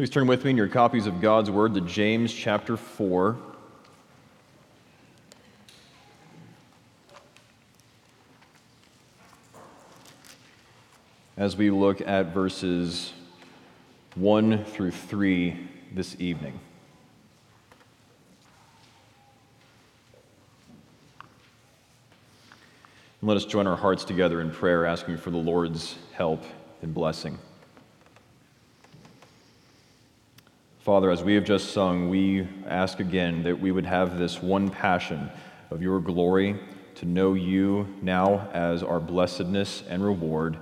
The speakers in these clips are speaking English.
Please turn with me in your copies of God's Word to James chapter 4. As we look at verses 1 through 3 this evening. And let us join our hearts together in prayer, asking for the Lord's help and blessing. Father, as we have just sung, we ask again that we would have this one passion of your glory to know you now as our blessedness and reward.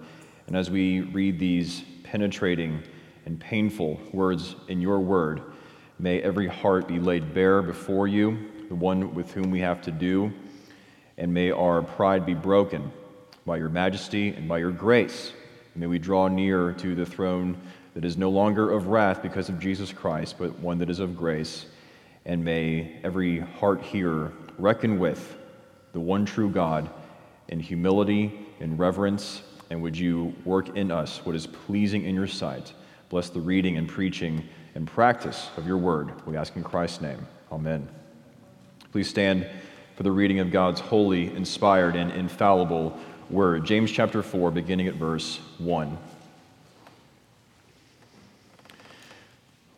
And as we read these penetrating and painful words in your word, may every heart be laid bare before you, the one with whom we have to do and may our pride be broken by your majesty and by your grace. May we draw near to the throne that is no longer of wrath because of Jesus Christ, but one that is of grace. And may every heart here reckon with the one true God in humility and reverence. And would you work in us what is pleasing in your sight? Bless the reading and preaching and practice of your word. We ask in Christ's name. Amen. Please stand for the reading of God's holy, inspired, and infallible word. James chapter 4, beginning at verse 1.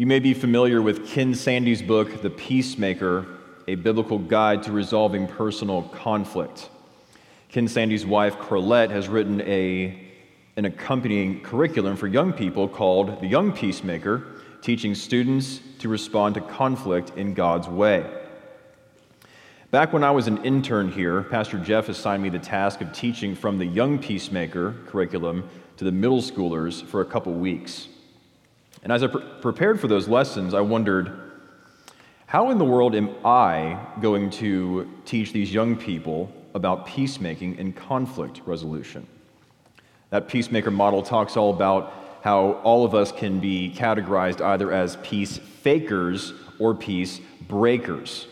You may be familiar with Ken Sande's book, The Peacemaker, a biblical guide to resolving personal conflict. Ken Sande's wife, Corlette, has written a, an accompanying curriculum for young people called The Young Peacemaker teaching students to respond to conflict in God's way. Back when I was an intern here, Pastor Jeff assigned me the task of teaching from the Young Peacemaker curriculum to the middle schoolers for a couple weeks. And as I pre- prepared for those lessons, I wondered how in the world am I going to teach these young people about peacemaking and conflict resolution? That peacemaker model talks all about how all of us can be categorized either as peace fakers or peace breakers.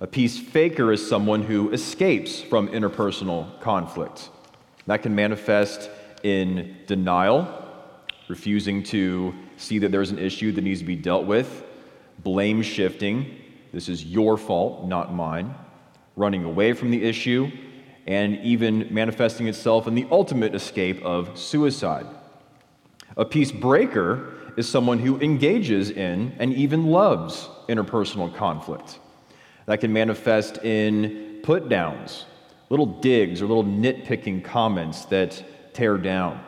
A peace faker is someone who escapes from interpersonal conflict. That can manifest in denial, refusing to see that there's an issue that needs to be dealt with, blame shifting, this is your fault, not mine, running away from the issue, and even manifesting itself in the ultimate escape of suicide. A peace breaker is someone who engages in and even loves interpersonal conflict. That can manifest in put downs, little digs or little nitpicking comments that tear down,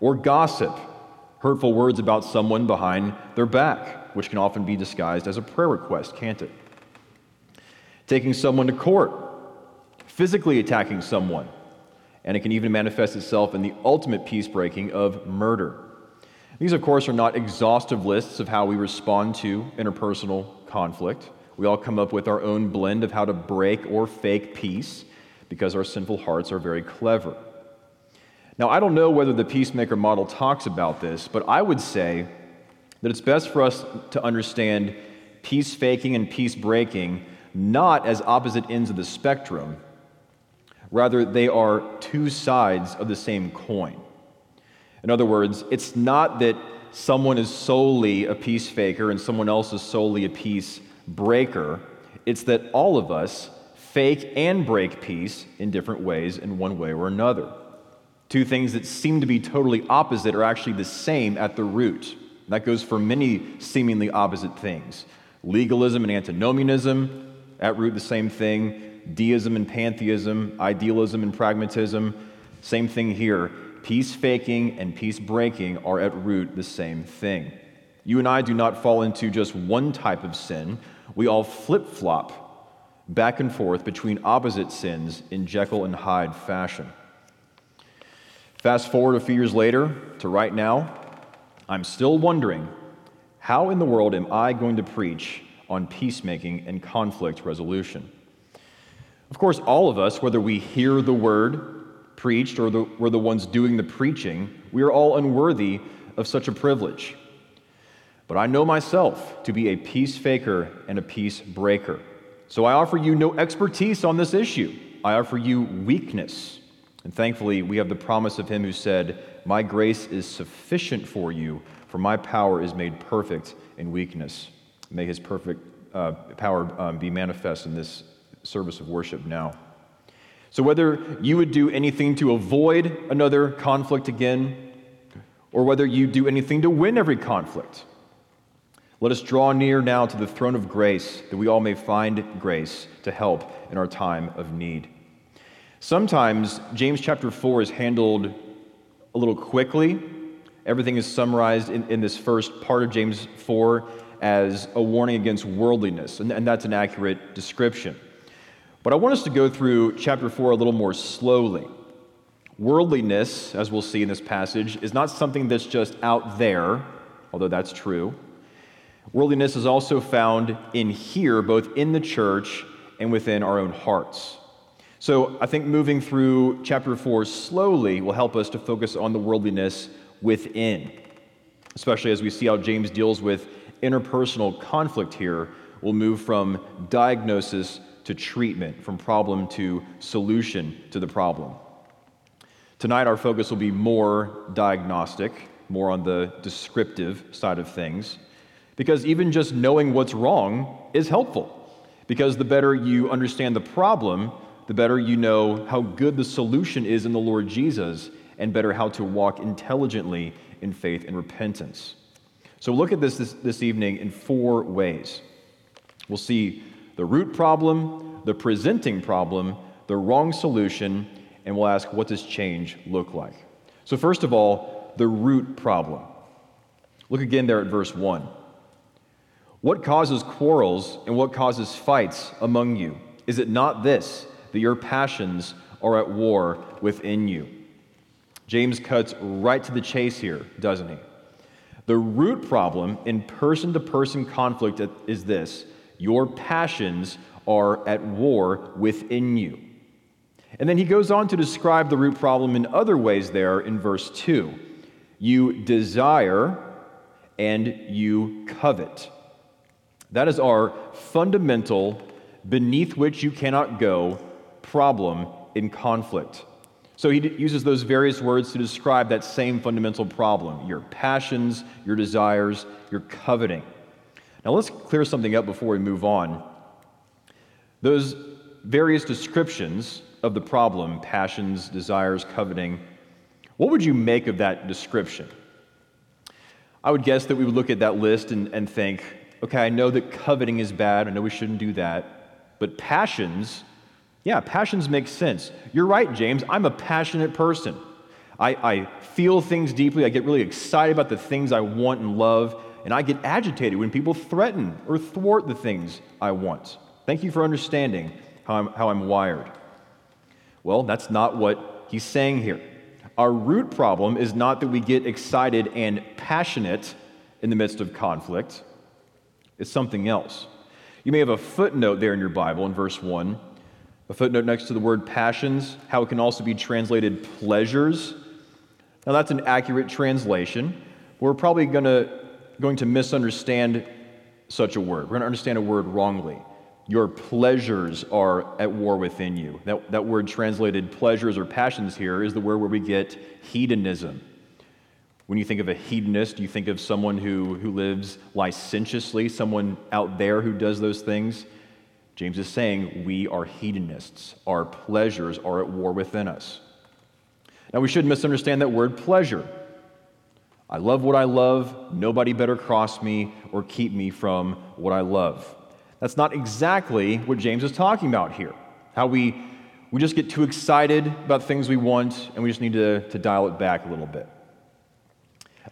or gossip, hurtful words about someone behind their back, which can often be disguised as a prayer request, can't it? Taking someone to court, physically attacking someone, and it can even manifest itself in the ultimate peace breaking of murder. These, of course, are not exhaustive lists of how we respond to interpersonal conflict. We all come up with our own blend of how to break or fake peace because our sinful hearts are very clever. Now, I don't know whether the peacemaker model talks about this, but I would say that it's best for us to understand peace faking and peace breaking not as opposite ends of the spectrum. Rather, they are two sides of the same coin. In other words, it's not that someone is solely a peace faker and someone else is solely a peace breaker. It's that all of us fake and break peace in different ways, in one way or another. Two things that seem to be totally opposite are actually the same at the root. That goes for many seemingly opposite things legalism and antinomianism, at root the same thing, deism and pantheism, idealism and pragmatism, same thing here. Peace faking and peace breaking are at root the same thing. You and I do not fall into just one type of sin, we all flip flop back and forth between opposite sins in Jekyll and Hyde fashion. Fast forward a few years later to right now, I'm still wondering how in the world am I going to preach on peacemaking and conflict resolution? Of course, all of us, whether we hear the word preached or the, we're the ones doing the preaching, we are all unworthy of such a privilege. But I know myself to be a peace faker and a peace breaker. So I offer you no expertise on this issue. I offer you weakness. And thankfully, we have the promise of Him who said, My grace is sufficient for you, for my power is made perfect in weakness. May His perfect uh, power um, be manifest in this service of worship now. So, whether you would do anything to avoid another conflict again, or whether you do anything to win every conflict, let us draw near now to the throne of grace that we all may find grace to help in our time of need. Sometimes James chapter 4 is handled a little quickly. Everything is summarized in, in this first part of James 4 as a warning against worldliness, and, and that's an accurate description. But I want us to go through chapter 4 a little more slowly. Worldliness, as we'll see in this passage, is not something that's just out there, although that's true. Worldliness is also found in here, both in the church and within our own hearts. So I think moving through chapter 4 slowly will help us to focus on the worldliness within, especially as we see how James deals with interpersonal conflict here. We'll move from diagnosis to treatment, from problem to solution to the problem. Tonight, our focus will be more diagnostic, more on the descriptive side of things, because even just knowing what's wrong is helpful. Because the better you understand the problem, the better you know how good the solution is in the Lord Jesus, and better how to walk intelligently in faith and repentance. So, look at this, this this evening in four ways. We'll see the root problem, the presenting problem, the wrong solution, and we'll ask what does change look like? So, first of all, the root problem. Look again there at verse 1. What causes quarrels and what causes fights among you? Is it not this? That your passions are at war within you. James cuts right to the chase here, doesn't he? The root problem in person to person conflict is this your passions are at war within you. And then he goes on to describe the root problem in other ways there in verse 2. You desire and you covet. That is our fundamental, beneath which you cannot go problem in conflict. So he uses those various words to describe that same fundamental problem your passions, your desires, your coveting. Now let's clear something up before we move on. Those various descriptions of the problem passions, desires, coveting what would you make of that description? I would guess that we would look at that list and, and think, okay, I know that coveting is bad. I know we shouldn't do that. But passions, yeah, passions make sense. You're right, James. I'm a passionate person. I, I feel things deeply. I get really excited about the things I want and love, and I get agitated when people threaten or thwart the things I want. Thank you for understanding how I'm, how I'm wired. Well, that's not what he's saying here. Our root problem is not that we get excited and passionate in the midst of conflict, it's something else. You may have a footnote there in your Bible in verse 1 a footnote next to the word passions, how it can also be translated pleasures. Now, that's an accurate translation. We're probably gonna, going to misunderstand such a word. We're going to understand a word wrongly. Your pleasures are at war within you. That, that word translated pleasures or passions here is the word where we get hedonism. When you think of a hedonist, you think of someone who, who lives licentiously, someone out there who does those things. James is saying we are hedonists. Our pleasures are at war within us. Now, we shouldn't misunderstand that word pleasure. I love what I love. Nobody better cross me or keep me from what I love. That's not exactly what James is talking about here. How we, we just get too excited about things we want and we just need to, to dial it back a little bit.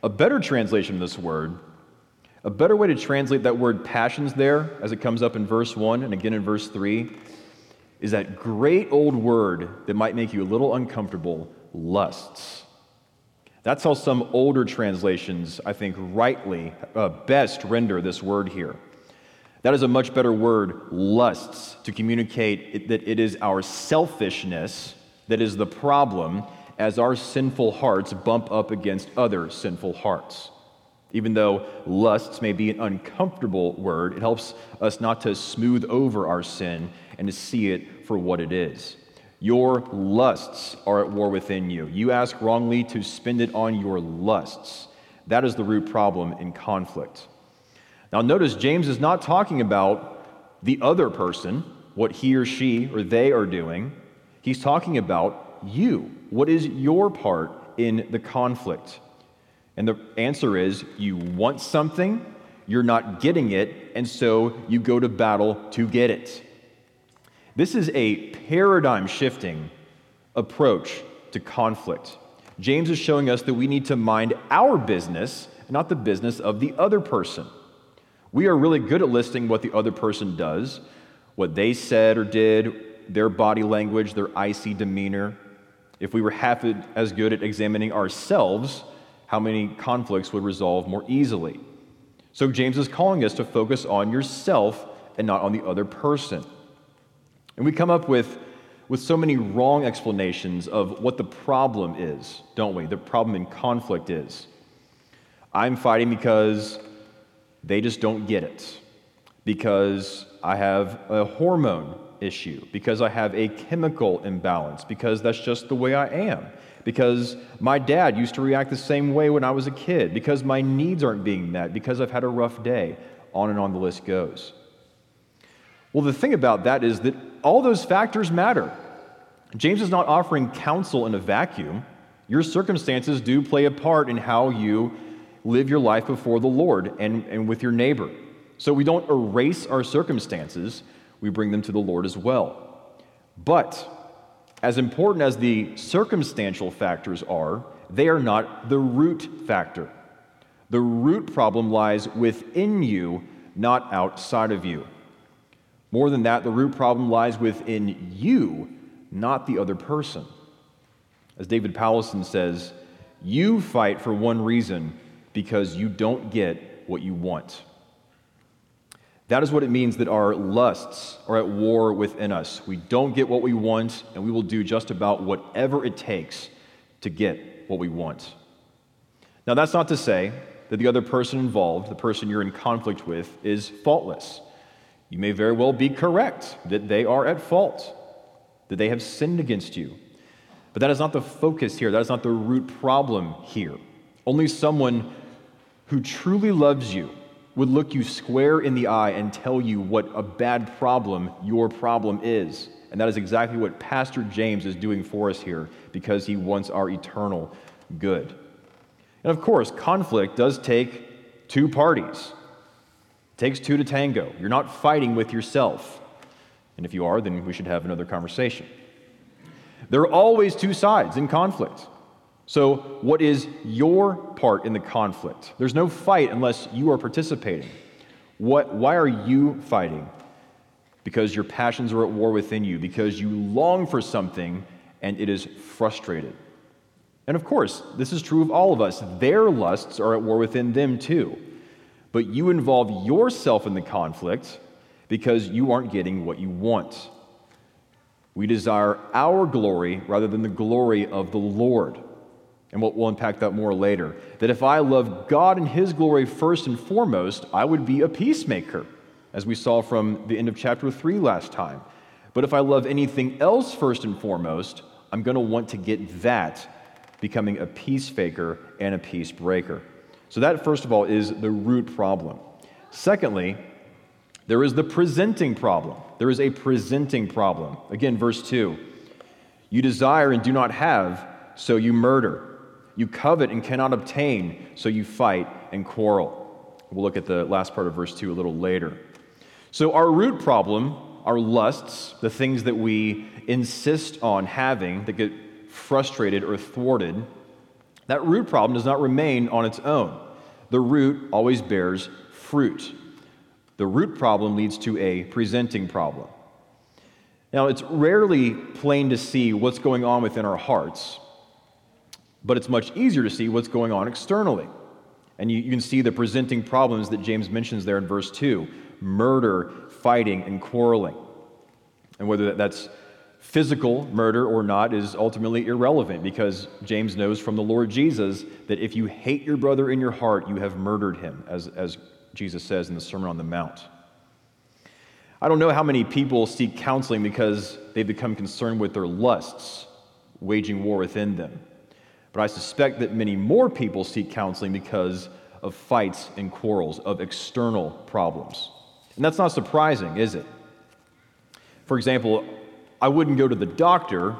A better translation of this word a better way to translate that word passions there, as it comes up in verse 1 and again in verse 3, is that great old word that might make you a little uncomfortable lusts. That's how some older translations, I think, rightly uh, best render this word here. That is a much better word, lusts, to communicate it, that it is our selfishness that is the problem as our sinful hearts bump up against other sinful hearts. Even though lusts may be an uncomfortable word, it helps us not to smooth over our sin and to see it for what it is. Your lusts are at war within you. You ask wrongly to spend it on your lusts. That is the root problem in conflict. Now, notice James is not talking about the other person, what he or she or they are doing. He's talking about you. What is your part in the conflict? And the answer is you want something, you're not getting it, and so you go to battle to get it. This is a paradigm shifting approach to conflict. James is showing us that we need to mind our business, not the business of the other person. We are really good at listing what the other person does, what they said or did, their body language, their icy demeanor. If we were half as good at examining ourselves, how many conflicts would resolve more easily? So, James is calling us to focus on yourself and not on the other person. And we come up with, with so many wrong explanations of what the problem is, don't we? The problem in conflict is. I'm fighting because they just don't get it, because I have a hormone issue, because I have a chemical imbalance, because that's just the way I am, because my dad used to react the same way when I was a kid, because my needs aren't being met, because I've had a rough day. On and on the list goes. Well, the thing about that is that all those factors matter. James is not offering counsel in a vacuum. Your circumstances do play a part in how you live your life before the Lord and, and with your neighbor. So we don't erase our circumstances, we bring them to the Lord as well. But as important as the circumstantial factors are, they are not the root factor. The root problem lies within you, not outside of you. More than that, the root problem lies within you, not the other person. As David Powlison says, you fight for one reason because you don't get what you want. That is what it means that our lusts are at war within us. We don't get what we want, and we will do just about whatever it takes to get what we want. Now, that's not to say that the other person involved, the person you're in conflict with, is faultless. You may very well be correct that they are at fault, that they have sinned against you. But that is not the focus here. That is not the root problem here. Only someone who truly loves you would look you square in the eye and tell you what a bad problem your problem is. And that is exactly what Pastor James is doing for us here because he wants our eternal good. And of course, conflict does take two parties It takes two to tango. You're not fighting with yourself. And if you are, then we should have another conversation. There are always two sides in conflict. So, what is your part in the conflict? There's no fight unless you are participating. What, why are you fighting? Because your passions are at war within you, because you long for something and it is frustrated. And of course, this is true of all of us. Their lusts are at war within them too but you involve yourself in the conflict because you aren't getting what you want. We desire our glory rather than the glory of the Lord. And we'll, unpack that more later. That if I love God and His glory first and foremost, I would be a peacemaker, as we saw from the end of chapter 3 last time. But if I love anything else first and foremost, I'm going to want to get that, becoming a peacemaker and a peace breaker. So, that, first of all, is the root problem. Secondly, there is the presenting problem. There is a presenting problem. Again, verse 2 You desire and do not have, so you murder. You covet and cannot obtain, so you fight and quarrel. We'll look at the last part of verse 2 a little later. So, our root problem, our lusts, the things that we insist on having that get frustrated or thwarted, that root problem does not remain on its own. The root always bears fruit. The root problem leads to a presenting problem. Now, it's rarely plain to see what's going on within our hearts. But it's much easier to see what's going on externally. And you, you, can see the presenting problems that James mentions there in verse 2 murder, fighting, and quarreling. And whether that's physical murder or not is ultimately irrelevant because James knows from the Lord Jesus that if you hate your brother in your heart, you have murdered him, as, as Jesus says in the Sermon on the Mount. I don't know how many people seek counseling because they become concerned with their lusts, waging war within them. But I suspect that many more people seek counseling because of fights and quarrels, of external problems. And that's not surprising, is it? For example, I wouldn't go to the doctor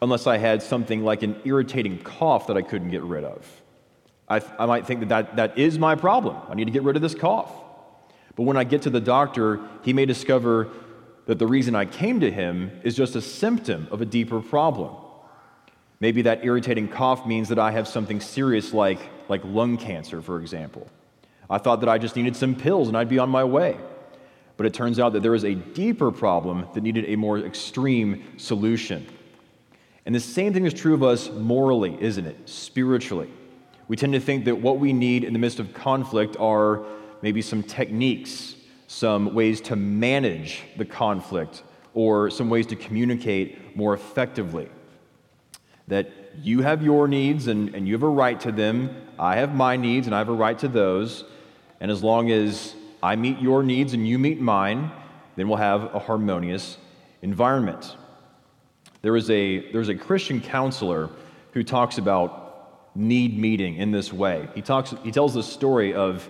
unless I had something like an irritating cough that I couldn't get rid of. I, I might think that, that that is my problem. I need to get rid of this cough. But when I get to the doctor, he may discover that the reason I came to him is just a symptom of a deeper problem. Maybe that irritating cough means that I have something serious like, like lung cancer, for example. I thought that I just needed some pills and I'd be on my way. But it turns out that there is a deeper problem that needed a more extreme solution. And the same thing is true of us morally, isn't it? Spiritually. We tend to think that what we need in the midst of conflict are maybe some techniques, some ways to manage the conflict, or some ways to communicate more effectively. That you have your needs and, and you have a right to them, I have my needs and I have a right to those. And as long as I meet your needs and you meet mine, then we'll have a harmonious environment. There is a, there's a Christian counselor who talks about need meeting in this way. He, talks, he tells the story of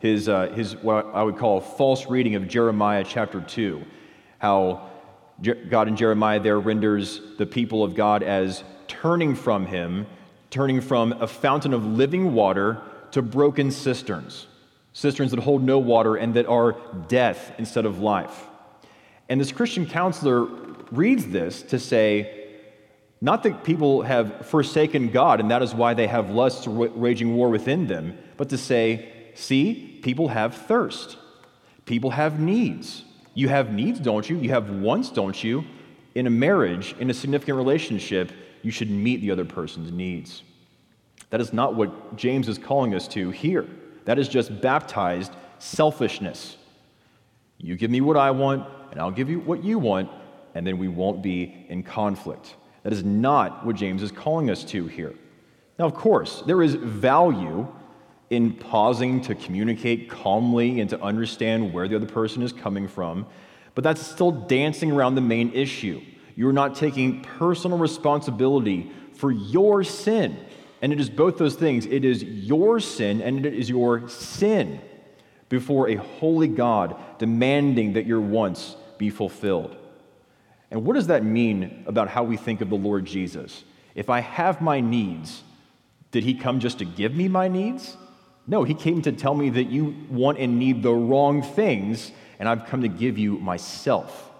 his, uh, his, what I would call false reading of Jeremiah chapter 2, how God in Jeremiah there renders the people of God as turning from him, turning from a fountain of living water to broken cisterns, cisterns that hold no water and that are death instead of life. And this Christian counselor reads this to say, not that people have forsaken God and that is why they have lusts raging war within them, but to say, see, people have thirst. People have needs. You have needs, don't you? You have wants, don't you? In a marriage, in a significant relationship, you should meet the other person's needs. That is not what James is calling us to here. That is just baptized selfishness. You give me what I want, and I'll give you what you want, and then we won't be in conflict. That is not what James is calling us to here. Now, of course, there is value in pausing to communicate calmly and to understand where the other person is coming from, but that's still dancing around the main issue. You're not taking personal responsibility for your sin. And it is both those things it is your sin and it is your sin before a holy God demanding that your wants be fulfilled. And what does that mean about how we think of the Lord Jesus? If I have my needs, did he come just to give me my needs? No, he came to tell me that you want and need the wrong things, and I've come to give you myself.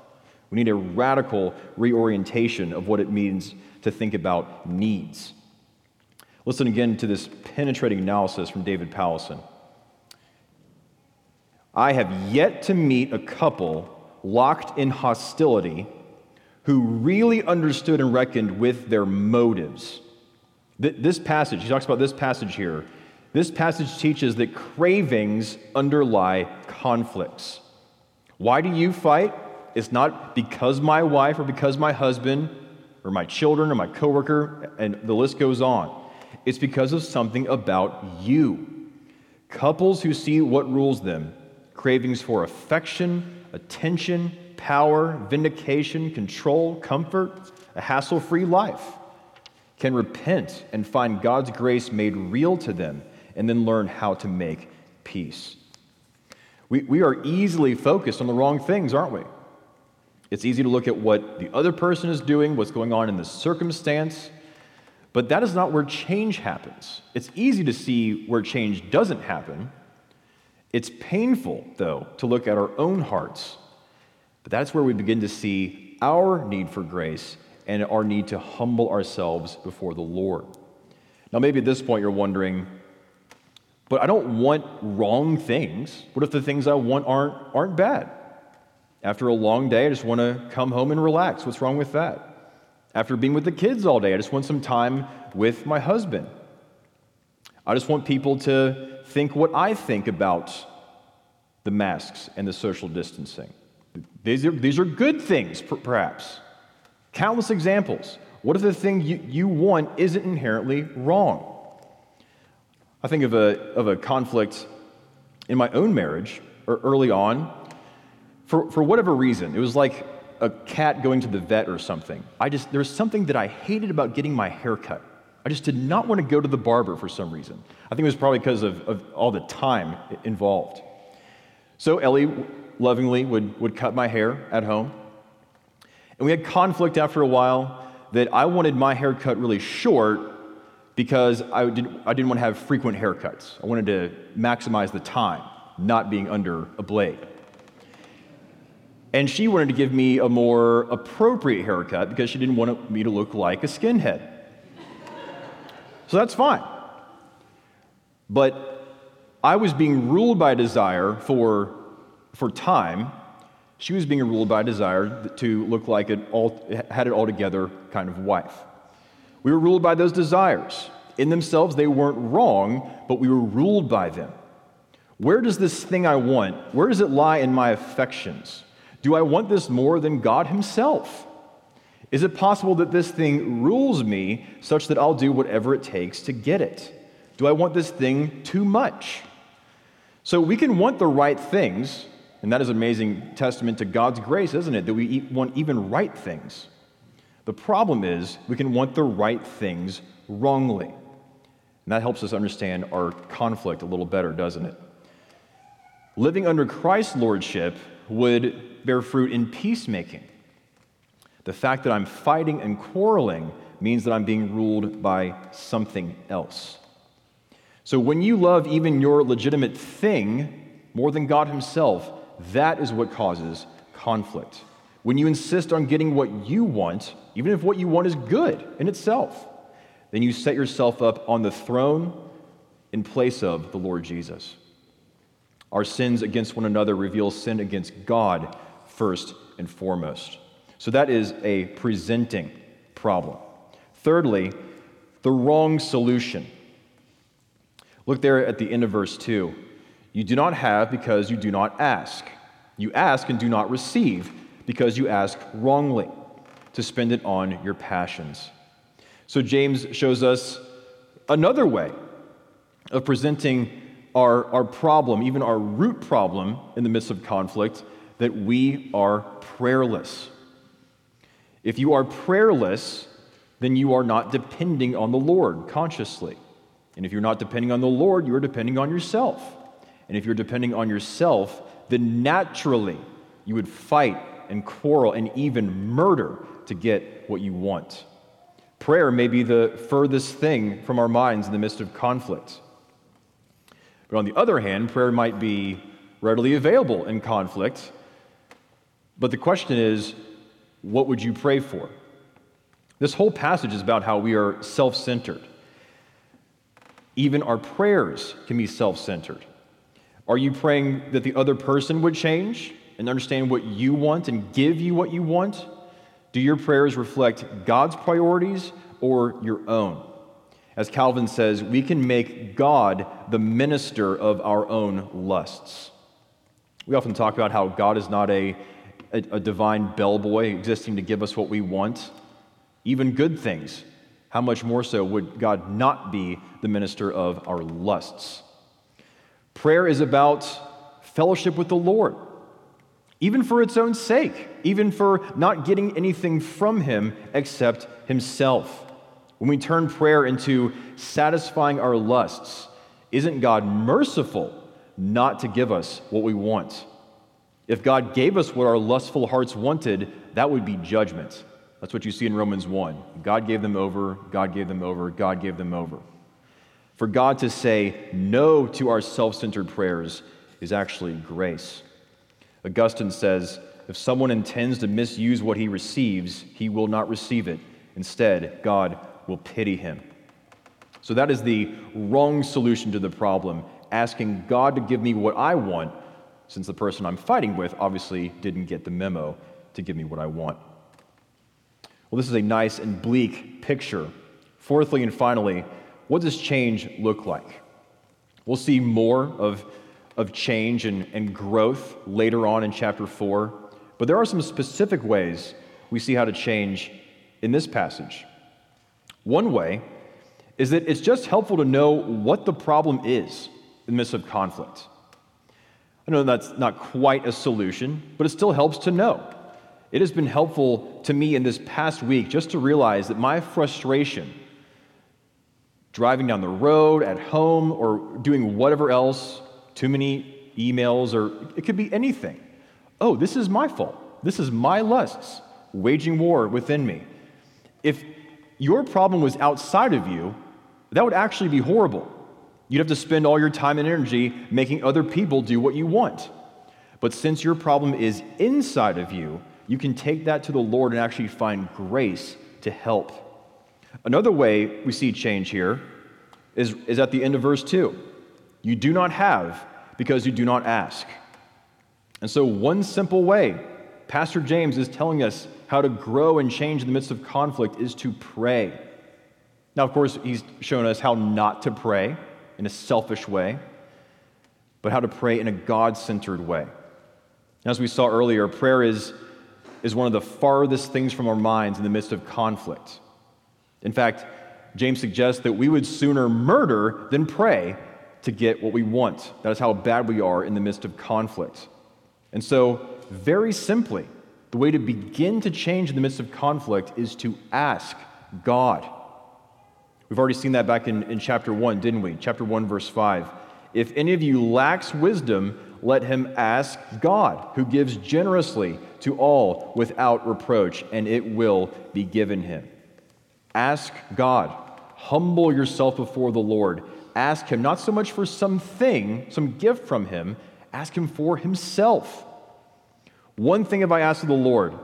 We need a radical reorientation of what it means to think about needs. Listen again to this penetrating analysis from David Powlison. I have yet to meet a couple locked in hostility who really understood and reckoned with their motives. This passage, he talks about this passage here this passage teaches that cravings underlie conflicts. Why do you fight? It's not because my wife or because my husband or my children or my coworker, and the list goes on. It's because of something about you. Couples who see what rules them cravings for affection, attention, power, vindication, control, comfort, a hassle free life can repent and find God's grace made real to them and then learn how to make peace. We, we are easily focused on the wrong things, aren't we? It's easy to look at what the other person is doing, what's going on in the circumstance, but that is not where change happens. It's easy to see where change doesn't happen. It's painful, though, to look at our own hearts. But that's where we begin to see our need for grace and our need to humble ourselves before the Lord. Now, maybe at this point you're wondering, but I don't want wrong things. What if the things I want aren't, aren't bad? After a long day, I just want to come home and relax. What's wrong with that? After being with the kids all day, I just want some time with my husband. I just want people to think what I think about the masks and the social distancing. These are, these are good things, perhaps. Countless examples. What if the thing you, you want isn't inherently wrong? I think of a, of a conflict in my own marriage or early on. For, for whatever reason, it was like a cat going to the vet or something. I just, there was something that I hated about getting my hair cut. I just did not want to go to the barber for some reason. I think it was probably because of, of all the time involved. So Ellie lovingly would, would cut my hair at home. And we had conflict after a while that I wanted my hair cut really short because I didn't, I didn't want to have frequent haircuts. I wanted to maximize the time, not being under a blade. And she wanted to give me a more appropriate haircut because she didn't want me to look like a skinhead. So that's fine. But I was being ruled by desire for, for time. She was being ruled by desire to look like an all, had it all together kind of wife. We were ruled by those desires. In themselves, they weren't wrong, but we were ruled by them. Where does this thing I want, where does it lie in my affections? Do I want this more than God Himself? Is it possible that this thing rules me such that I'll do whatever it takes to get it? Do I want this thing too much? So we can want the right things, and that is an amazing testament to God's grace, isn't it? That we want even right things. The problem is we can want the right things wrongly. And that helps us understand our conflict a little better, doesn't it? Living under Christ's lordship would bear fruit in peacemaking. The fact that I'm fighting and quarreling means that I'm being ruled by something else. So when you love even your legitimate thing more than God Himself, that is what causes conflict. When you insist on getting what you want, even if what you want is good in itself, then you set yourself up on the throne in place of the Lord Jesus. Our sins against one another reveal sin against God first and foremost. So that is a presenting problem. Thirdly, the wrong solution. Look there at the end of verse 2. You do not have because you do not ask. You ask and do not receive because you ask wrongly to spend it on your passions. So James shows us another way of presenting our, our problem, even our root problem in the midst of conflict, that we are prayerless. If you are prayerless, then you are not depending on the Lord consciously. And if you're not depending on the Lord, you are depending on yourself. And if you're depending on yourself, then naturally you would fight and quarrel and even murder to get what you want. Prayer may be the furthest thing from our minds in the midst of conflict. But on the other hand, prayer might be readily available in conflict. But the question is, what would you pray for? This whole passage is about how we are self centered. Even our prayers can be self centered. Are you praying that the other person would change and understand what you want and give you what you want? Do your prayers reflect God's priorities or your own? As Calvin says, we can make God the minister of our own lusts. We often talk about how God is not a, a, a divine bellboy existing to give us what we want, even good things. How much more so would God not be the minister of our lusts? Prayer is about fellowship with the Lord, even for its own sake, even for not getting anything from Him except Himself. When we turn prayer into satisfying our lusts, isn't God merciful not to give us what we want? If God gave us what our lustful hearts wanted, that would be judgment. That's what you see in Romans 1. God gave them over, God gave them over, God gave them over. For God to say no to our self centered prayers is actually grace. Augustine says if someone intends to misuse what he receives, he will not receive it. Instead, God will pity him. So that is the wrong solution to the problem, asking God to give me what I want, since the person I'm fighting with obviously didn't get the memo to give me what I want. Well, this is a nice and bleak picture Fourthly and finally, what does change look like? We'll see more of, of change and, and growth later on in chapter 4, but there are some specific ways we see how to change in this passage. One way is that it's just helpful to know what the problem is in the midst of conflict. I know that's not quite a solution, but it still helps to know. It has been helpful to me in this past week just to realize that my frustration, driving down the road, at home, or doing whatever else, too many emails, or it could be anything. Oh, this is my fault. This is my lusts waging war within me. If your problem was outside of you, that would actually be horrible. You'd have to spend all your time and energy making other people do what you want. But since your problem is inside of you, you can take that to the Lord and actually find grace to help. Another way we see change here is, is at the end of verse 2. You do not have because you do not ask. And so, one simple way Pastor James is telling us how to grow and change in the midst of conflict is to pray. Now, of course, he's shown us how not to pray in a selfish way, but how to pray in a God centered way. As we saw earlier, prayer is, is one of the farthest things from our minds in the midst of conflict. In fact, James suggests that we would sooner murder than pray to get what we want. That is how bad we are in the midst of conflict. And so, very simply, the way to begin to change in the midst of conflict is to ask God. We've already seen that back in, in chapter 1, didn't we? Chapter 1, verse 5. If any of you lacks wisdom, let him ask God, who gives generously to all without reproach, and it will be given him. Ask God. Humble yourself before the Lord. Ask him not so much for something, some gift from him, ask him for himself. One thing have I asked of the Lord,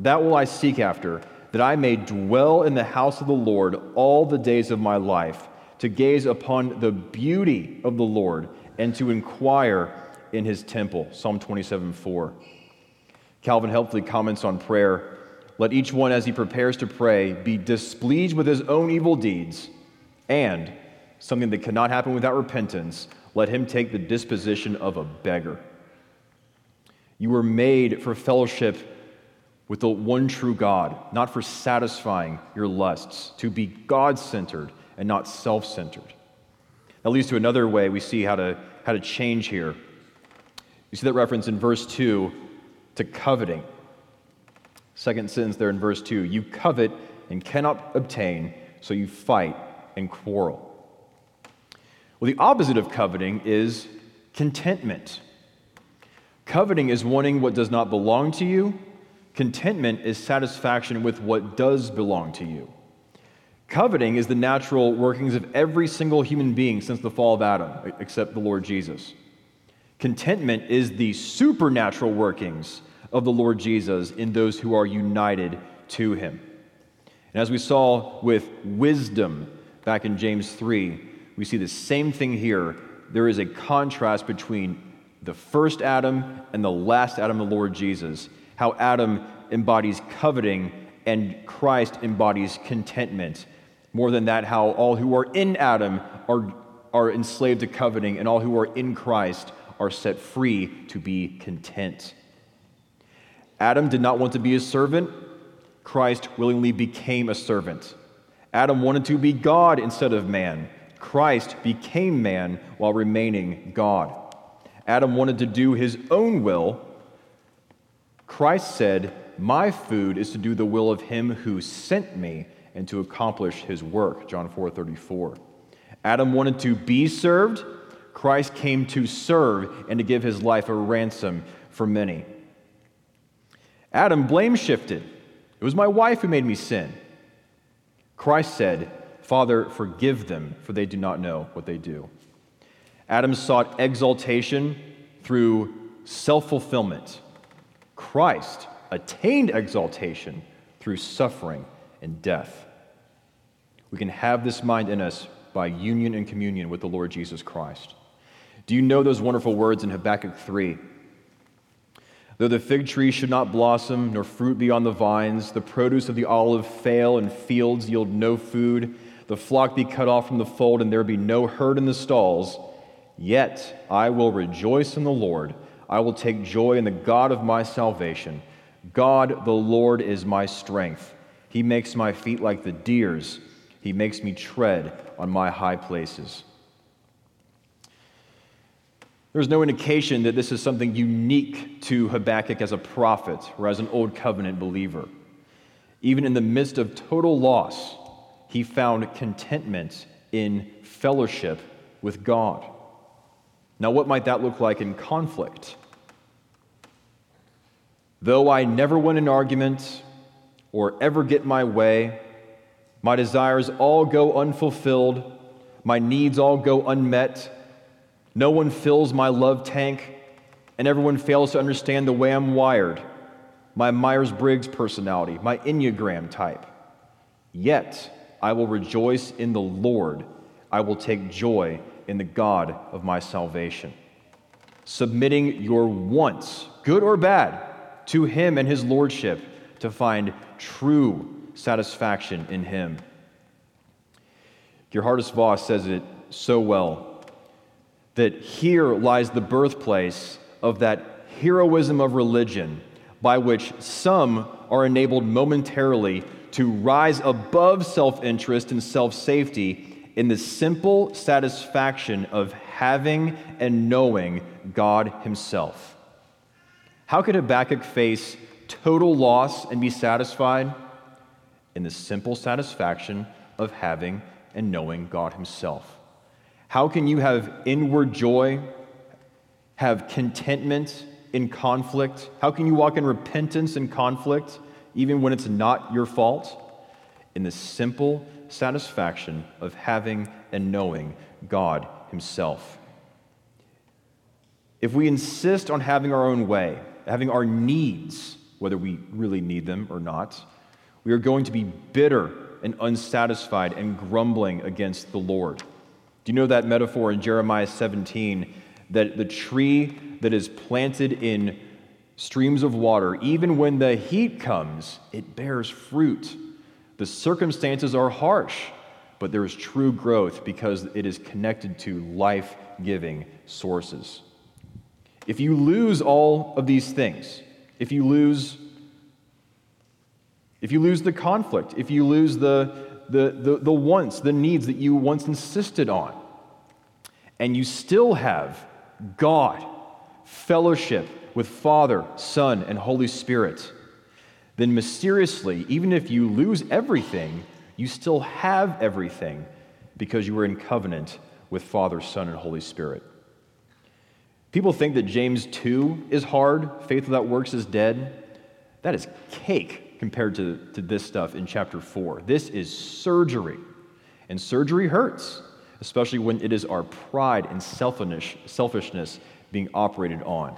that will I seek after, that I may dwell in the house of the Lord all the days of my life, to gaze upon the beauty of the Lord and to inquire in his temple. Psalm 27 4. Calvin helpfully comments on prayer Let each one, as he prepares to pray, be displeased with his own evil deeds, and, something that cannot happen without repentance, let him take the disposition of a beggar. You were made for fellowship with the one true God, not for satisfying your lusts, to be God centered and not self centered. That leads to another way we see how to, how to change here. You see that reference in verse 2 to coveting. Second sentence there in verse 2 you covet and cannot obtain, so you fight and quarrel. Well, the opposite of coveting is contentment. Coveting is wanting what does not belong to you. Contentment is satisfaction with what does belong to you. Coveting is the natural workings of every single human being since the fall of Adam, except the Lord Jesus. Contentment is the supernatural workings of the Lord Jesus in those who are united to him. And as we saw with wisdom back in James 3, we see the same thing here. There is a contrast between the first Adam and the last Adam, the Lord Jesus. How Adam embodies coveting and Christ embodies contentment. More than that, how all who are in Adam are, are enslaved to coveting, and all who are in Christ are set free to be content. Adam did not want to be a servant. Christ willingly became a servant. Adam wanted to be God instead of man. Christ became man while remaining God. Adam wanted to do his own will. Christ said, My food is to do the will of him who sent me and to accomplish his work. John 4 34. Adam wanted to be served. Christ came to serve and to give his life a ransom for many. Adam blame shifted. It was my wife who made me sin. Christ said, Father, forgive them, for they do not know what they do. Adam sought exaltation through self fulfillment. Christ attained exaltation through suffering and death. We can have this mind in us by union and communion with the Lord Jesus Christ. Do you know those wonderful words in Habakkuk 3? Though the fig tree should not blossom, nor fruit be on the vines, the produce of the olive fail, and fields yield no food, the flock be cut off from the fold, and there be no herd in the stalls, yet I will rejoice in the Lord. I will take joy in the God of my salvation. God the Lord is my strength. He makes my feet like the deer's, He makes me tread on my high places. There's no indication that this is something unique to Habakkuk as a prophet or as an old covenant believer. Even in the midst of total loss, he found contentment in fellowship with God. Now, what might that look like in conflict? Though I never win an argument or ever get my way, my desires all go unfulfilled, my needs all go unmet, no one fills my love tank, and everyone fails to understand the way I'm wired, my Myers Briggs personality, my Enneagram type. Yet I will rejoice in the Lord. I will take joy in the God of my salvation. Submitting your wants, good or bad, to Him and His Lordship to find true satisfaction in Him. Geerhardus Vos says it so well that here lies the birthplace of that heroism of religion by which some are enabled momentarily to rise above self interest and self safety in the simple satisfaction of having and knowing God Himself. How could Habakkuk face total loss and be satisfied? In the simple satisfaction of having and knowing God Himself. How can you have inward joy, have contentment in conflict? How can you walk in repentance in conflict, even when it's not your fault? In the simple satisfaction of having and knowing God Himself. If we insist on having our own way, having our needs, whether we really need them or not, we are going to be bitter and unsatisfied and grumbling against the Lord. Do you know that metaphor in Jeremiah 17 that the tree that is planted in streams of water, even when the heat comes, it bears fruit? The circumstances are harsh, but there is true growth because it is connected to life giving sources. If you lose all of these things, if you lose if you lose the conflict, if you lose the the, the, the wants, the needs that you once insisted on. And you still have God, fellowship with Father, Son, and Holy Spirit. Then mysteriously, even if you lose everything, you still have everything because you are in covenant with Father, Son, and Holy Spirit. People think that James 2 is hard, faith without works is dead. That is cake compared to, to this stuff in chapter 4. This is surgery. And surgery hurts, especially when it is our pride and selfishness being operated on.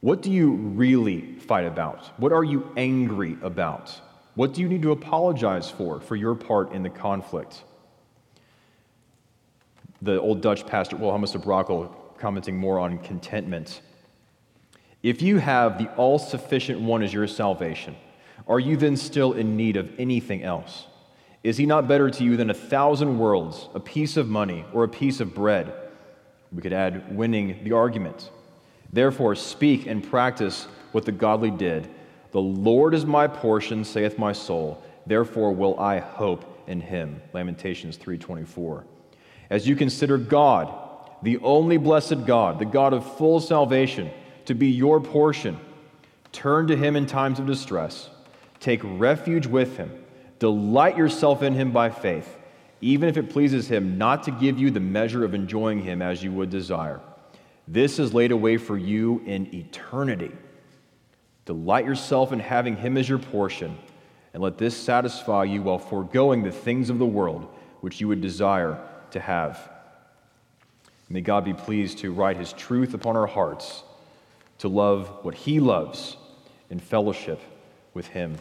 What do you really fight about? What are you angry about? What do you need to apologize for, for your part in the conflict? The old Dutch pastor, Wilhelmus de Brakel, commenting more on contentment. If you have the all sufficient one as your salvation, are you then still in need of anything else? Is he not better to you than a thousand worlds, a piece of money, or a piece of bread? We could add winning the argument. Therefore, speak and practice what the godly did. The Lord is my portion, saith my soul. Therefore will I hope in him. Lamentations 3:24. As you consider God, the only blessed God, the God of full salvation, to be your portion. Turn to him in times of distress. Take refuge with him. Delight yourself in him by faith, even if it pleases him not to give you the measure of enjoying him as you would desire. This is laid away for you in eternity. Delight yourself in having him as your portion, and let this satisfy you while foregoing the things of the world which you would desire to have. May God be pleased to write his truth upon our hearts to love what he loves in fellowship with him.